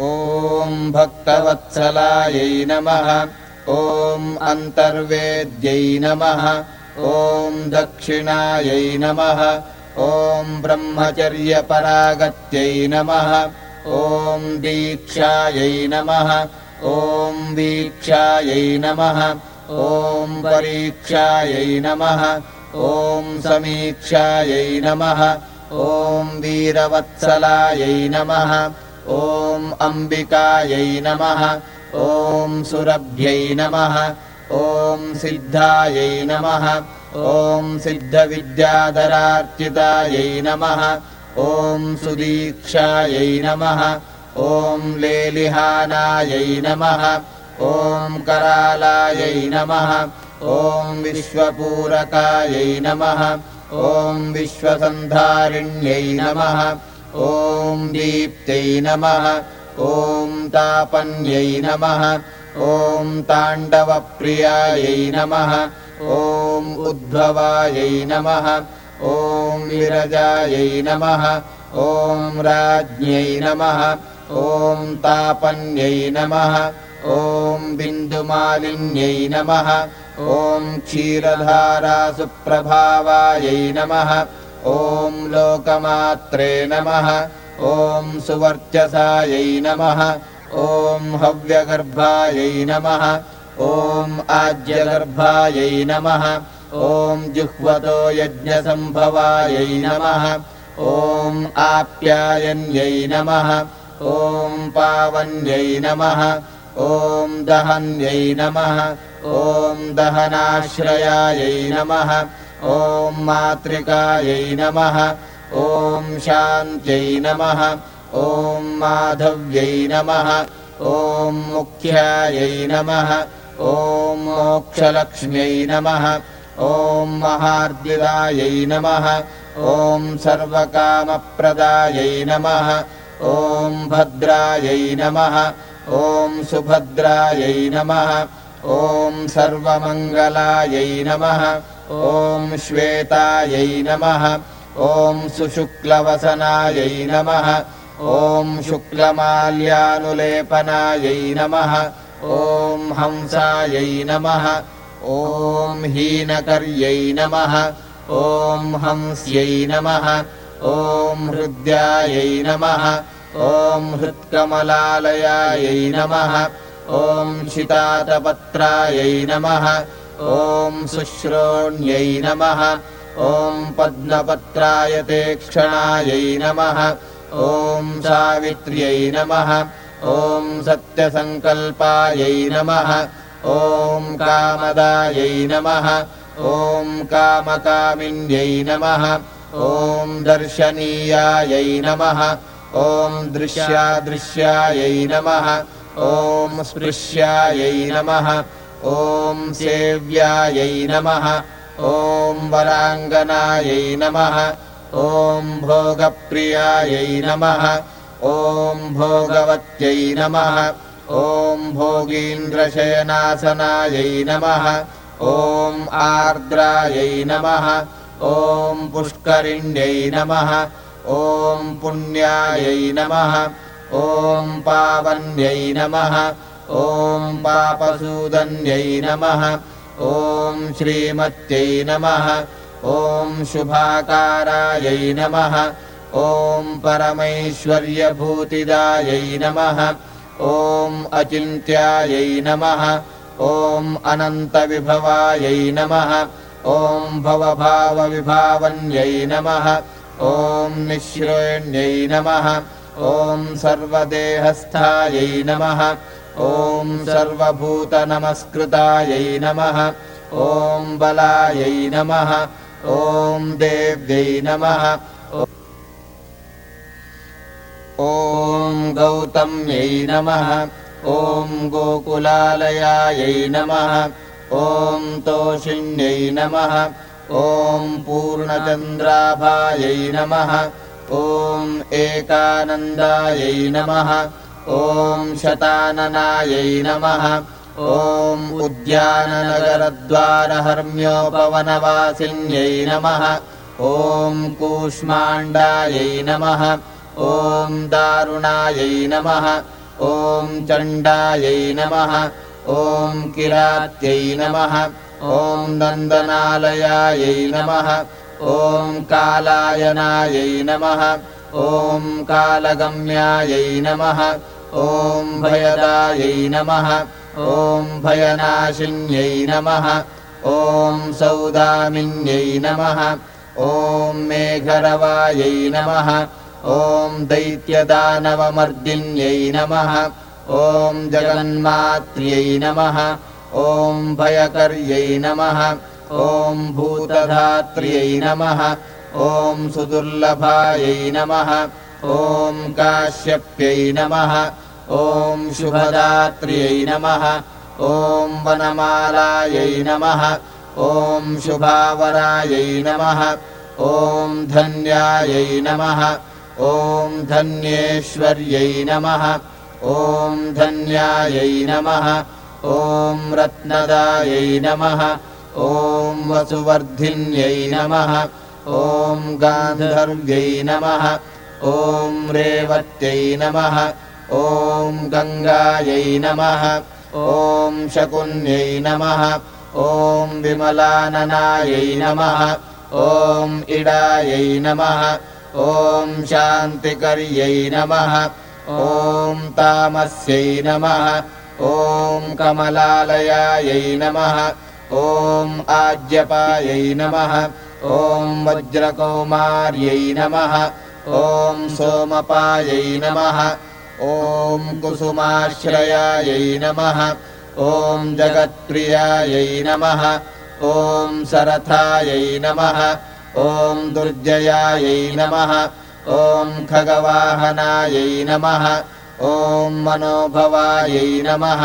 ॐ भक्तवत्सलायै नमः। ॐ अन्तर्वेद्यै नमः। ॐ दक्षिणायै नमः। ॐ ब्रह्मचर्यपरागत्यै नमः। ॐ दीक्षायै नमः। ॐ वीक्षायै नमः। ॐ परीक्षायै नमः ॐ समीक्षायै नमः। ॐ वीरवत्सलायै नमः। ॐ अम्बिकायै नमः। ॐ सुरभ्यै नमः। ॐ सिद्धायै नमः। ॐ सिद्धविद्याधरार्चितायै नमः। ॐ सुदीक्षायै नमः। ॐ लेलिहानायै नमः। ॐ करालायै नमः ॐ विश्वपूरकायै नमः। ॐ विश्वसन्धारिण्यै नमः। ॐ दीप्त्यै नमः। ॐ तापन्यै नमः। ॐ ताण्डवप्रियायै नमः। ॐ उद्भवायै नमः। ॐ विरजायै नमः। ॐ राज्ञै नमः। ॐ तापन्यै नमः। ॐ बिन्दुमालिन्यै नमः ॐ क्षीरधारासुप्रभावायै नमः। ॐ लोकमात्रे नमः। ॐ सुवर्चसायै नमः। ॐ हव्यगर्भायै नमः। ॐ आज्यगर्भायै नमः। ॐ जुह्वतो यज्ञसम्भवायै नमः। ॐ आप्यायन्यै नमः। ॐ पावन्यै नमः। ॐ दहन्यै नमः ॐ दहनाश्रयायै नमः। ॐ मातृकायै नमः। ॐ शान्त्यै नमः। ॐ माधव्यै नमः। ॐ मुख्यायै नमः। ॐ मोक्षलक्ष्म्यै नमः। ॐ महार्दिदायै नमः। ॐ सर्वकामप्रदायै नमः। ॐ भद्रायै नमः। ॐ सुभद्रायै नमः ॐ सर्वमङ्गलायै नमः। ॐ श्वेतायै नमः। ॐ सुशुक्लवसनायै नमः। ॐ शुक्लमाल्यानुलेपनायै नमः। ॐ हंसायै नमः। ॐ हीनकर्यै नमः। ॐ हंस्यै नमः। ॐ हृद्यायै नमः। ॐ हृत्कमलालयायै नमः ॐ शितातपत्रायै नमः। ॐ शुश्रोण्यै नमः। ॐ पद्मपत्रायते क्षणायै नमः। ॐ सावित्र्यै नमः। ॐ सत्यसङ्कल्पायै नमः। ॐ कामदायै नमः। ॐ कामकामिन्यै नमः। ॐ दर्शनीयायै नमः। ॐ दृश्यादृश्यायै नमः ॐ स्पृश्यायै नमः। ॐ सेव्यायै नमः। ॐ वराङ्गनायै नमः। ॐ भोगप्रियायै नमः। ॐ भोगवत्यै नमः। ॐ भोगीन्द्रशयनासनायै नमः। ॐ आर्द्रायै नमः। ॐ पुष्करिण्यै नमः। ॐ पुण्यायै नमः ॐ पावन्यै नमः। ॐ पापसूदन्यै नमः। ॐ श्रीमत्यै नमः। ॐ शुभाकारायै नमः। ॐ परमैश्वर्यभूतिदायै नमः। ॐ अचिन्त्यायै नमः। ॐ अनन्तविभवायै नमः। ॐ भवभावविभावन्यै नमः। ॐ निःश्रेण्यै नमः ॐ सर्वदेहस्थायै नमः। ॐ सर्वभूतनमस्कृतायै नमः। ॐ बलायै नमः। ॐ देव्यै नमः। ॐ गौतम्यै नमः। ॐ गोकुलालयायै नमः। ॐ तोषिण्यै नमः। ॐ पूर्णचन्द्राभायै नमः ॐ एकानन्दायै नमः। ॐ शताननायै नमः। ॐ उद्याननगरद्वारहर्म्योपवनवासिन्यै नमः। ॐ कूष्माण्डायै नमः। ॐ दारुणायै नमः। ॐ चण्डायै नमः। ॐ किरात्यै नमः। ॐ नन्दनालयायै नमः ॐ कालायनायै नमः। ॐ कालगम्यायै नमः। ॐ भयदायै नमः। ॐ भयनाशिन्यै नमः। ॐ सौदामिन्यै नमः। ॐ मेघरवायै नमः। ॐ दैत्यदानवमर्दिन्यै नमः। ॐ जगन्मात्र्यै नमः। ॐ भयकर्यै नमः ॐ भूतधात्र्यै नमः। ॐ सुदुर्लभायै नमः। ॐ काश्यप्यै नमः। ॐ शुभदात्र्यै नमः। ॐ वनमालायै नमः। ॐ शुभावरायै नमः। ॐ धन्यायै नमः। ॐ धन्येश्वर्यै नमः। ॐ धन्यायै नमः। ॐ रत्नदायै नमः ॐ वसुवर्धिन्यै नमः। ॐ गान्धर्व्यै नमः। ॐ रेवत्यै नमः। ॐ गङ्गायै नमः। ॐ शकुन्यै नमः। ॐ विमलाननायै नमः। ॐ इडायै नमः। ॐ शान्तिकर्यै नमः। ॐ तामस्यै नमः। ॐ कमलालयायै नमः ॐ आज्यपायै नमः। ॐ वज्रकौमार्यै नमः। ॐ सोमपायै नमः। ॐ कुसुमाश्रयायै नमः। ॐ जगत्प्रियायै नमः। ॐ सरथायै नमः। ॐ दुर्जयायै नमः। ॐ खगवाहनायै नमः। ॐ मनोभवायै नमः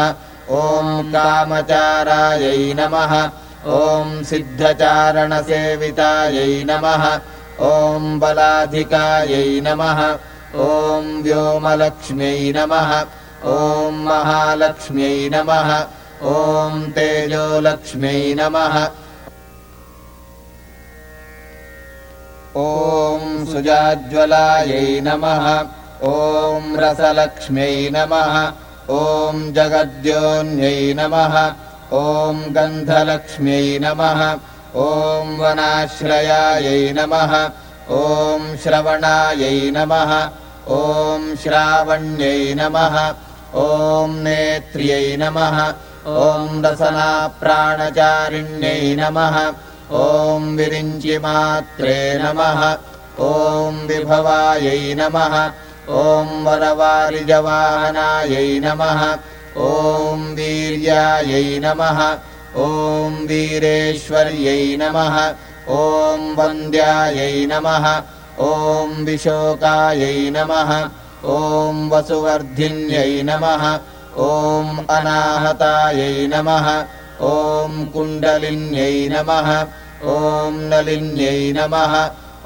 ॐ कामचारायै नमः। ॐ सिद्धचारणसेवितायै नमः। ॐ बलाधिकायै नमः। ॐ व्योमलक्ष्म्यै नमः। ॐ महालक्ष्म्यै नमः। ॐ तेजोलक्ष्म्यै नमः। ॐ सुजाज्वलायै नमः। ॐ रसलक्ष्म्यै नमः ॐ जगद्योन्यै नमः ॐ गन्धलक्ष्म्यै नमः ॐ वनाश्रयायै नमः ॐ श्रवणायै नमः ॐ श्रावण्यै नमः ॐ नेत्र्यै नमः ॐ रसनाप्राणचारिण्यै नमः ॐ विरिञ्चिमात्रे नमः ॐ विभवायै नमः ॐ वरवारिजवाहनायै नमः। ॐ वीर्यायै नमः। ॐ वीरेश्वर्यै नमः। ॐ वन्द्यायै नमः। ॐ विशोकायै नमः। ॐ वसुवर्धिन्यै नमः। ॐ अनाहतायै नमः। ॐ कुण्डलिन्यै नमः। ॐ नलिन्यै नमः।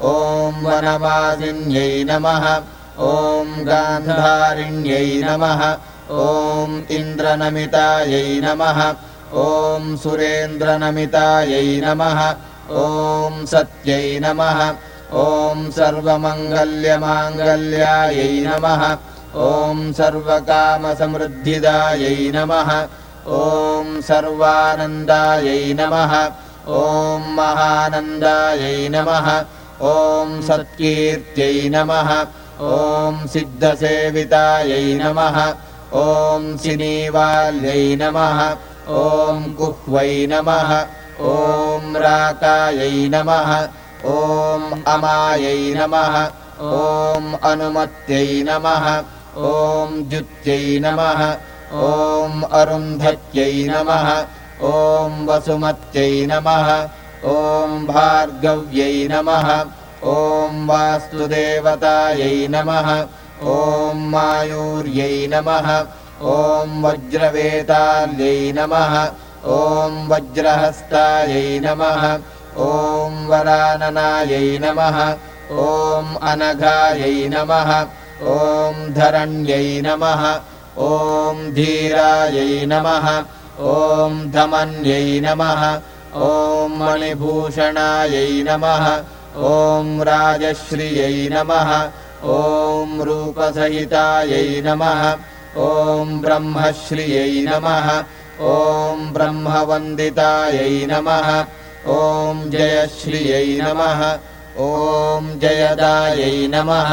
ॐ वनवासिन्यै नमः ॐ गान्धारिण्यै नमः। ॐ इन्द्रनमितायै नमः। ॐ सुरेन्द्रनमितायै नमः। ॐ सत्यै नमः। ॐ सर्वमङ्गल्यमाङ्गल्यायै नमः। ॐ सर्वकामसमृद्धिदायै नमः। ॐ सर्वानन्दायै नमः। ॐ महानन्दायै नमः। ॐ सत्कीर्त्यै नमः ॐ सिद्धसेवितायै नमः। ॐ सिनीवाल्यै नमः। ॐ गुह्वै नमः। ॐ राकायै नमः। ॐ अमायै नमः। ॐ अनुमत्यै नमः। ॐ द्युत्यै नमः। ॐ अरुन्धत्यै नमः। ॐ वसुमत्यै नमः। ॐ भार्गव्यै नमः ॐ वास्तुदेवतायै नमः। ॐ मायूर्यै नमः। ॐ वज्रवेताल्यै नमः। ॐ वज्रहस्तायै नमः। ॐ वराननायै नमः। ॐ अनघायै नमः। ॐ धरण्यै नमः। ॐ धीरायै नमः। ॐ धमन्यै नमः। ॐ मणिभूषणायै नमः ॐ राजश्रियै नमः। ॐ रूपसहितायै नमः। ॐ ब्रह्मश्रियै नमः। ॐ ब्रह्मवन्दितायै नमः। ॐ जयश्रियै नमः। ॐ जयदायै नमः।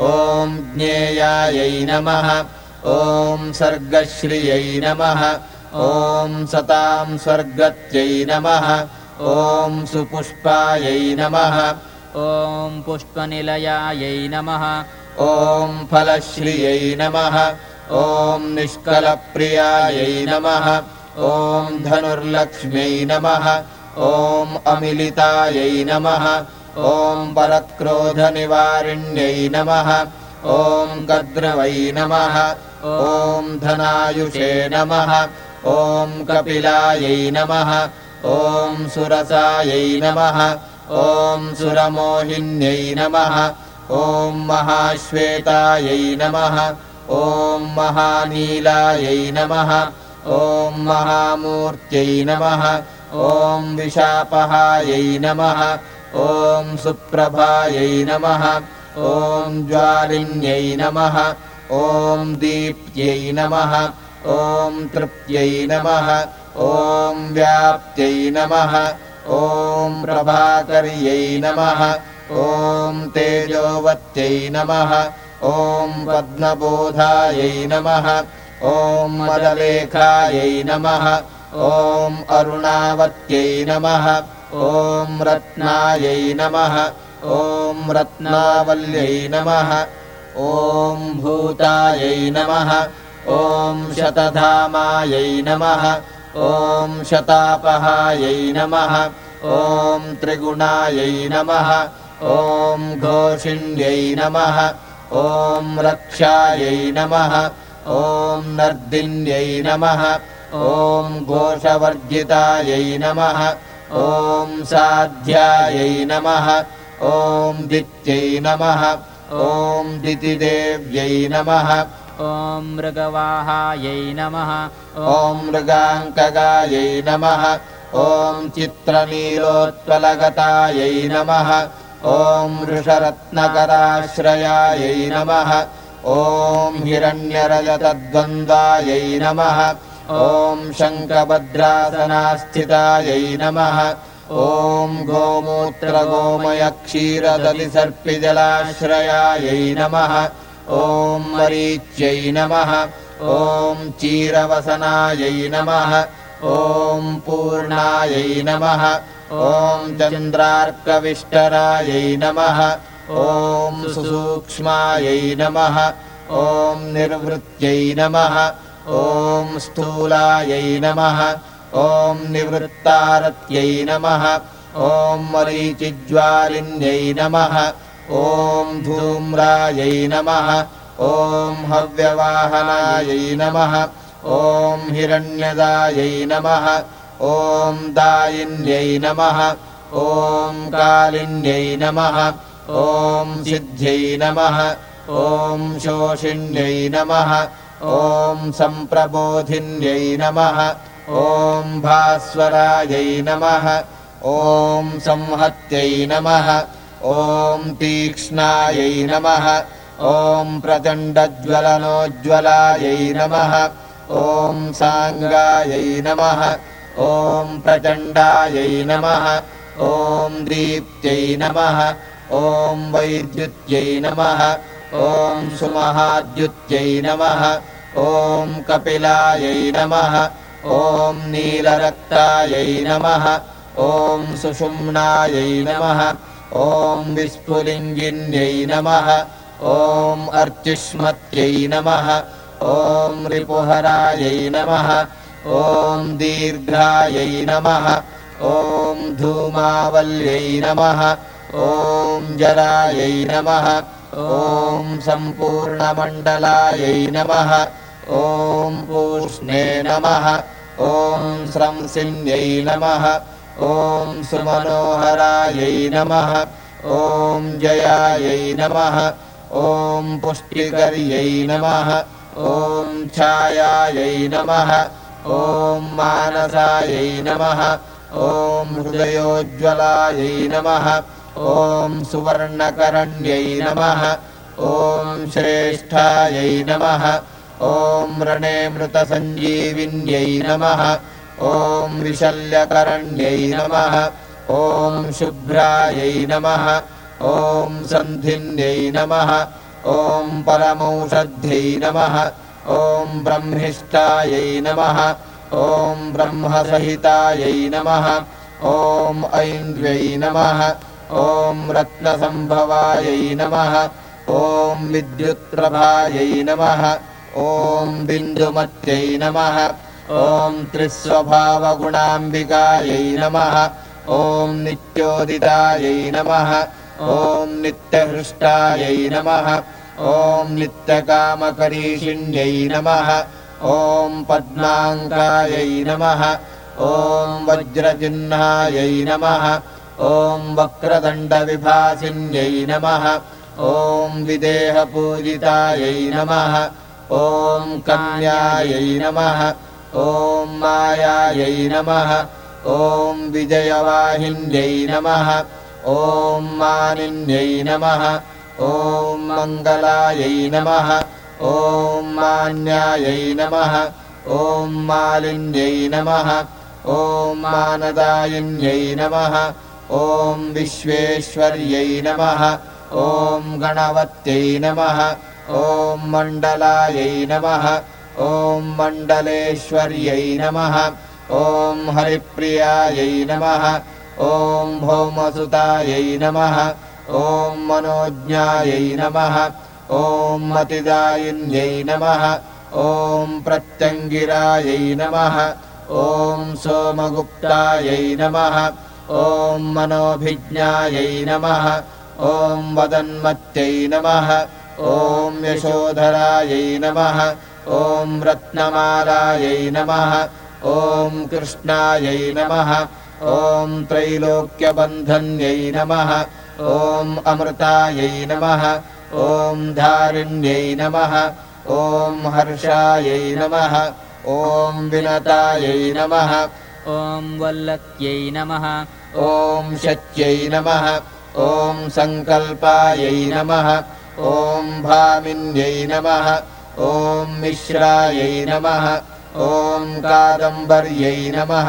ॐ ज्ञेयायै नमः। ॐ सर्गश्रियै नमः। ॐ सतां स्वर्गत्यै नमः ॐ सुपुष्पायै नमः। ॐ पुष्पनिलयायै नमः। ॐ फलश्रियै नमः। ॐ निष्कलप्रियायै नमः। ॐ धनुर्लक्ष्म्यै नमः। ॐ अमिलितायै नमः। ॐ परक्रोधनिवारिण्यै नमः। ॐ कद्रवै नमः। ॐ धनायुषे नमः। ॐ कपिलायै नमः ॐ सुरसायै नमः। ॐ सुरमोहिन्यै नमः। ॐ महाश्वेतायै नमः। ॐ महानीलायै नमः। ॐ महामूर्त्यै नमः। ॐ विशापहायै नमः। ॐ सुप्रभायै नमः। ॐ ज्वालिन्यै नमः। ॐ दीप्त्यै नमः। ॐ तृप्त्यै नमः ॐ व्याप्त्यै नमः। ॐ प्रभाकर्यै नमः। ॐ तेजोवत्यै नमः। ॐ पद्मबोधायै नमः। ॐ मदलेखायै नमः। ॐ अरुणावत्यै नमः। ॐ रत्नायै नमः। ॐ रत्नावल्यै नमः। ॐ भूतायै नमः। ॐ शतधामायै नमः ॐ शतापहायै नमः। ॐ त्रिगुणायै नमः। ॐ घोषिण्यै नमः। ॐ रक्षायै नमः। ॐ नर्दिन्यै नमः। ॐ घोषवर्जितायै नमः। ॐ साध्यायै नमः। ॐ दित्यै नमः। ॐ दितिदेव्यै नमः ॐ मृगवाहायै नमः। ॐ मृगाङ्कगायै नमः। ॐ चित्रनीलोत्पलगतायै नमः। ॐ वृषरत्नकराश्रयायै नमः। ॐ हिरण्यरजतद्वन्द्वायै नमः। ॐ शङ्खभद्रासनास्थितायै नमः। ॐ गोमूत्रगोमयक्षीरदलिसर्पिजलाश्रयायै नमः ॐ मरीच्यै नमः। ॐ चीरवसनायै नमः। ॐ पूर्णायै नमः। ॐ चन्द्रार्कविष्टरायै नमः। ॐ सुसूक्ष्मायै नमः। ॐ निर्वृत्यै नमः। ॐ स्थूलायै नमः। ॐ निवृत्तारत्यै नमः। ॐ मरीचिज्वालिन्यै नमः ॐ धूम्रायै नमः ॐ हव्यवाहनायै नमः ॐ हिरण्यदायै नमः ॐ दायिन्यै नमः ॐ कालिन्यै नमः ॐ सिद्ध्यै नमः ॐ शोषिण्यै नमः ॐ सम्प्रबोधिन्यै नमः ॐ भास्वरायै नमः ॐ संहत्यै नमः ॐ तीक्ष्णायै नमः। ॐ प्रचण्डज्वलनोज्ज्वलायै नमः। ॐ साङ्गायै नमः। ॐ प्रचण्डायै नमः। ॐ दीप्त्यै नमः। ॐ वैद्युत्यै नमः। ॐ सुमहाद्युत्यै नमः। ॐ कपिलायै नमः। ॐ नीलरक्तायै नमः। ॐ सुषुम्नायै नमः ॐ विस्फुलिङ्गिन्यै नमः ॐ अर्चिष्मत्यै नमः ॐ रिपुहरायै नमः ॐ दीर्घायै नमः ॐ धूमावल्यै नमः ॐ जरायै नमः ॐ सम्पूर्णमण्डलायै नमः ॐ पूष्णे नमः ॐ स्रंसिन्यै नमः ॐ सुमनोहरायै नमः। ॐ जयायै नमः। ॐ पुष्टिकर्यै नमः। ॐ छायायै नमः। ॐ मानसायै नमः। ॐ हृदयोज्ज्वलायै नमः। ॐ सुवर्णकरण्यै नमः। ॐ श्रेष्ठायै नमः। ॐ रणे मृतसञ्जीविन्यै नमः ॐ विशल्यकरण्यै नमः। ॐ शुभ्रायै नमः। ॐ सन्धिन्यै नमः। ॐ परमौषध्यै नमः। ॐ ब्रह्मिष्ठायै नमः। ॐ ब्रह्मसहितायै नमः। ॐ ऐन्द्र्यै नमः। ॐ रत्नसम्भवायै नमः। ॐ विद्युत्प्रभायै नमः। ॐ बिन्दुमत्यै नमः ॐ त्रिस्वभावगुणाम्बिकायै नमः। ॐ नित्योदितायै नमः। ॐ नित्यहृष्टायै नमः। ॐ नित्यकामकरीषिण्यै नमः। ॐ पद्माङ्गायै नमः। ॐ वज्रचिह्नायै नमः। ॐ वक्रदण्डविभासिन्यै नमः। ॐ विदेहपूजितायै नमः। ॐ कन्यायै नमः ॐ मायायै नमः। ॐ विजयवाहिन्यै नमः। ॐ मानिन्यै नमः। ॐ मङ्गलायै नमः। ॐ मान्यायै नमः। ॐ मालिन्यै नमः। ॐ मानदायिन्यै नमः। ॐ विश्वेश्वर्यै नमः। ॐ गणवत्यै नमः। ॐ मण्डलायै नमः ॐ मण्डलेश्वर्यै नमः। ॐ हरिप्रियायै नमः। ॐ भौमसुतायै नमः। ॐ मनोज्ञायै नमः। ॐ मतिदायिन्यै नमः। ॐ प्रत्यङ्गिरायै नमः। ॐ सोमगुप्तायै नमः। ॐ मनोभिज्ञायै नमः। ॐ वदन्मत्यै नमः। ॐ यशोधरायै नमः ॐ रत्नमालायै नमः ॐ कृष्णायै नमः ॐ त्रैलोक्यबन्धन्यै नमः ॐ अमृतायै नमः ॐ धारिण्यै नमः ॐ हर्षायै नमः ॐ विनतायै नमः ॐ वल्लक्यै नमः ॐ शच्यै नमः ॐ सङ्कल्पायै नमः ॐ भामिन्यै नमः ॐ मिश्रायै नमः। ॐ कादम्बर्यै नमः।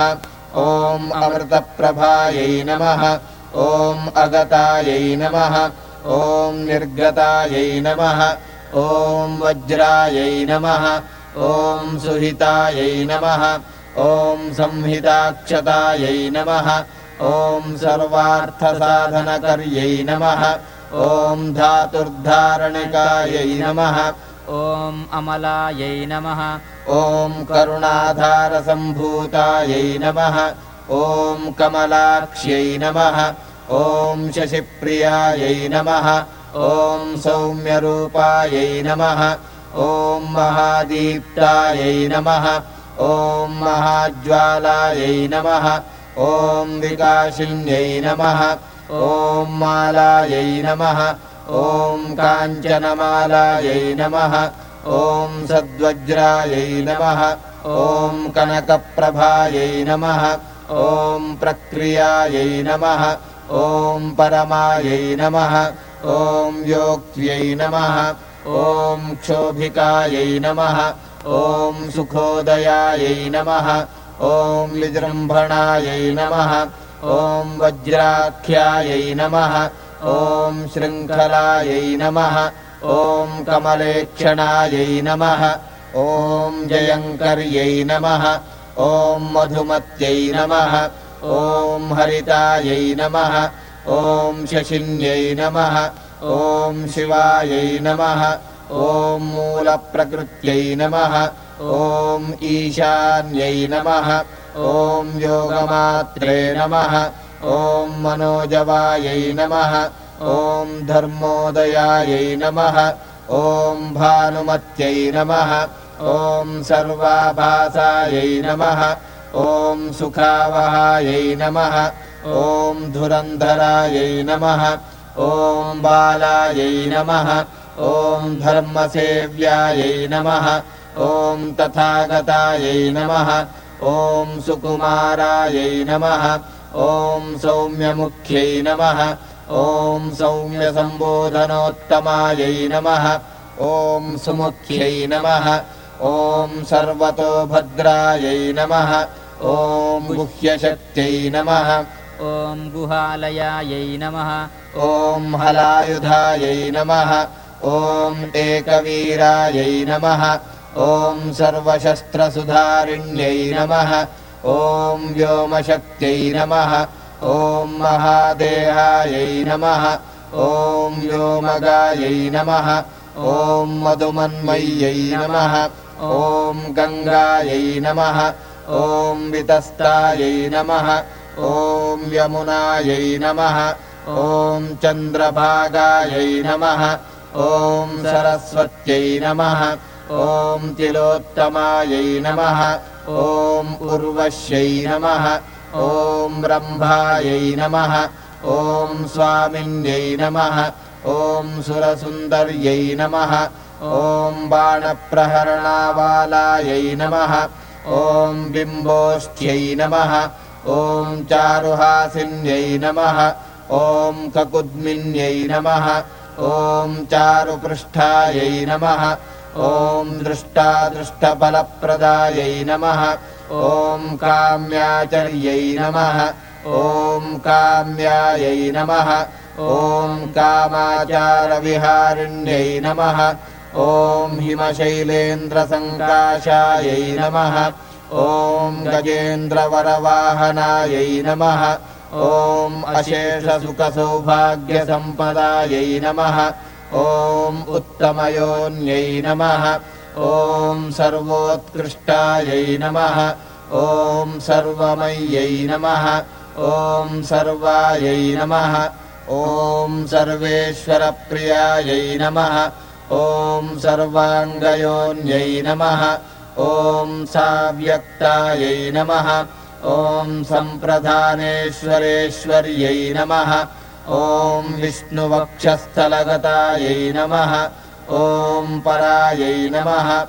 ॐ अमृतप्रभायै नमः। ॐ अगतायै नमः। ॐ निर्गतायै नमः। ॐ वज्रायै नमः। ॐ सुहितायै नमः। ॐ संहिताक्षतायै नमः। ॐ सर्वार्थसाधनकर्यै नमः। ॐ धातुर्धारणकायै नमः ॐ अमलायै नमः। ॐ करुणाधारसम्भूतायै नमः। ॐ कमलाक्ष्यै नमः। ॐ शशिप्रियायै नमः। ॐ सौम्यरूपायै नमः। ॐ महादीप्तायै नमः। ॐ महाज्वालायै नमः। ॐ विकाशिन्यै नमः। ॐ मालायै नमः ॐ काञ्चनमालायै नमः। ॐ सद्वज्रायै नमः। ॐ कनकप्रभायै नमः। ॐ प्रक्रियायै नमः। ॐ परमायै नमः। ॐ योक्त्यै नमः। ॐ क्षोभिकायै नमः। ॐ सुखोदयायै नमः। ॐ विजृम्भणायै नमः। ॐ वज्राख्यायै नमः ॐ शृङ्खलायै नमः। ॐ कमलेक्षणायै नमः। ॐ जयङ्कर्यै नमः। ॐ मधुमत्यै नमः। ॐ हरितायै नमः। ॐ शशिन्यै नमः। ॐ शिवायै नमः। ॐ मूलप्रकृत्यै नमः। ॐ ईशान्यै नमः। ॐ योगमात्रे नमः ॐ मनोजवायै नमः। ॐ धर्मोदयायै नमः। ॐ भानुमत्यै नमः। ॐ सर्वाभासायै नमः। ॐ सुखावहायै नमः। ॐ धुरन्धरायै नमः। ॐ बालायै नमः। ॐ धर्मसेव्यायै नमः। ॐ तथागतायै नमः। ॐ सुकुमारायै नमः ॐ सौम्यमुख्यै नमः। ॐ सौम्यसम्बोधनोत्तमायै नमः। ॐ सुमुख्यै नमः। ॐ सर्वतोभद्रायै नमः। ॐ गुह्यशक्त्यै नमः। ॐ गुहालयायै नमः। ॐ हलायुधायै नमः। ॐ एकवीरायै नमः। ॐ सर्वशस्त्रसुधारिण्यै नमः ॐ व्योमशक्त्यै नमः। ॐ महादेहायै नमः। ॐ व्योमगायै नमः। ॐ मधुमन्मय्यै नमः। ॐ गङ्गायै नमः। ॐ वितस्तायै नमः। ॐ यमुनायै नमः। ॐ चन्द्रभागायै नमः। ॐ सरस्वत्यै नमः ॐ तिलोत्तमायै नमः। ॐ उर्वश्यै नमः। ॐ ब्रह्मायै नमः। ॐ स्वामिन्यै नमः। ॐ सुरसुन्दर्यै नमः। ॐ बाणप्रहरणावालायै नमः। ॐ बिम्बोष्ठ्यै नमः। ॐ चारुहासिन्यै नमः। ॐ ककुद्मिन्यै नमः। ॐ चारुपृष्ठायै नमः ॐ दृष्टादृष्टफलप्रदायै नमः। ॐ काम्याचर्यै नमः। ॐ काम्यायै नमः। ॐ कामाचारविहारिण्यै नमः। ॐ हिमशैलेन्द्रसङ्काशायै नमः। ॐ गजेन्द्रवरवाहनायै नमः। ॐ अशेषसुखसौभाग्यसम्पदायै नमः ॐ उत्तमयोन्यै नमः। ॐ सर्वोत्कृष्टायै नमः। ॐ सर्वमय्यै नमः। ॐ सर्वायै नमः। ॐ सर्वेश्वरप्रियायै नमः। ॐ सर्वाङ्गयोन्यै नमः। ॐ साव्यक्तायै नमः। ॐ सम्प्रधानेश्वरेश्वर्यै नमः ॐ विष्णुवक्षस्थलगतायै नमः। ॐ परायै नमः।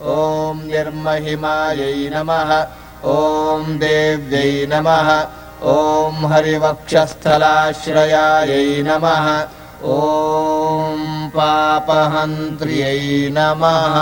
ॐ निर्महिमायै नमः। ॐ देव्यै नमः। ॐ हरिवक्षस्थलाश्रयायै नमः। ॐ पापहन्त्र्यै नमः